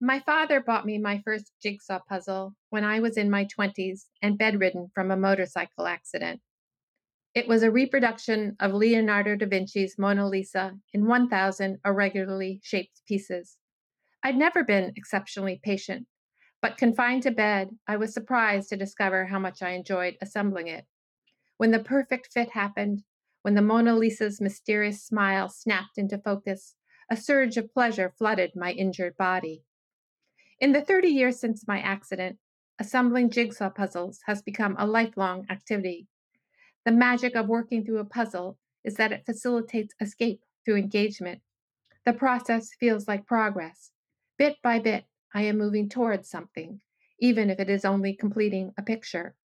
My father bought me my first jigsaw puzzle when I was in my 20s and bedridden from a motorcycle accident. It was a reproduction of Leonardo da Vinci's Mona Lisa in 1,000 irregularly shaped pieces. I'd never been exceptionally patient, but confined to bed, I was surprised to discover how much I enjoyed assembling it. When the perfect fit happened, when the Mona Lisa's mysterious smile snapped into focus, a surge of pleasure flooded my injured body. In the 30 years since my accident, assembling jigsaw puzzles has become a lifelong activity. The magic of working through a puzzle is that it facilitates escape through engagement. The process feels like progress. Bit by bit, I am moving towards something, even if it is only completing a picture.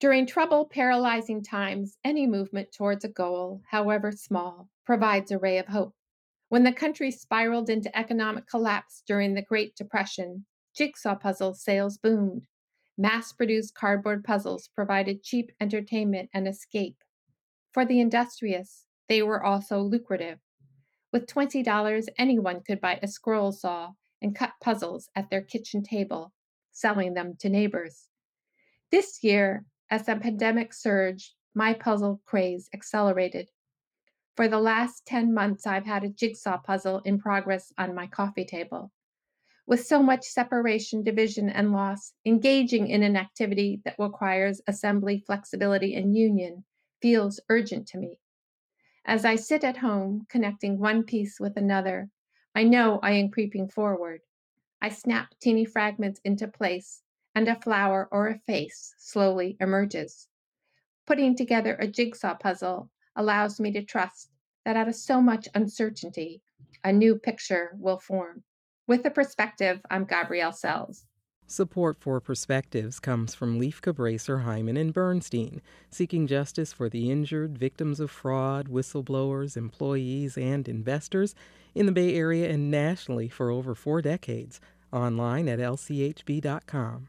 During trouble paralyzing times, any movement towards a goal, however small, provides a ray of hope. When the country spiraled into economic collapse during the Great Depression, jigsaw puzzle sales boomed. Mass produced cardboard puzzles provided cheap entertainment and escape. For the industrious, they were also lucrative. With $20, anyone could buy a scroll saw and cut puzzles at their kitchen table, selling them to neighbors. This year, as the pandemic surged, my puzzle craze accelerated. For the last 10 months, I've had a jigsaw puzzle in progress on my coffee table. With so much separation, division, and loss, engaging in an activity that requires assembly, flexibility, and union feels urgent to me. As I sit at home, connecting one piece with another, I know I am creeping forward. I snap teeny fragments into place, and a flower or a face slowly emerges. Putting together a jigsaw puzzle allows me to trust that out of so much uncertainty, a new picture will form. With the perspective, I'm Gabrielle Selz. Support for Perspectives comes from Lieff Cabraser, Heimann, and Bernstein, seeking justice for the injured, victims of fraud, whistleblowers, employees, and investors in the Bay Area and nationally for over four decades. Online at lchb.com.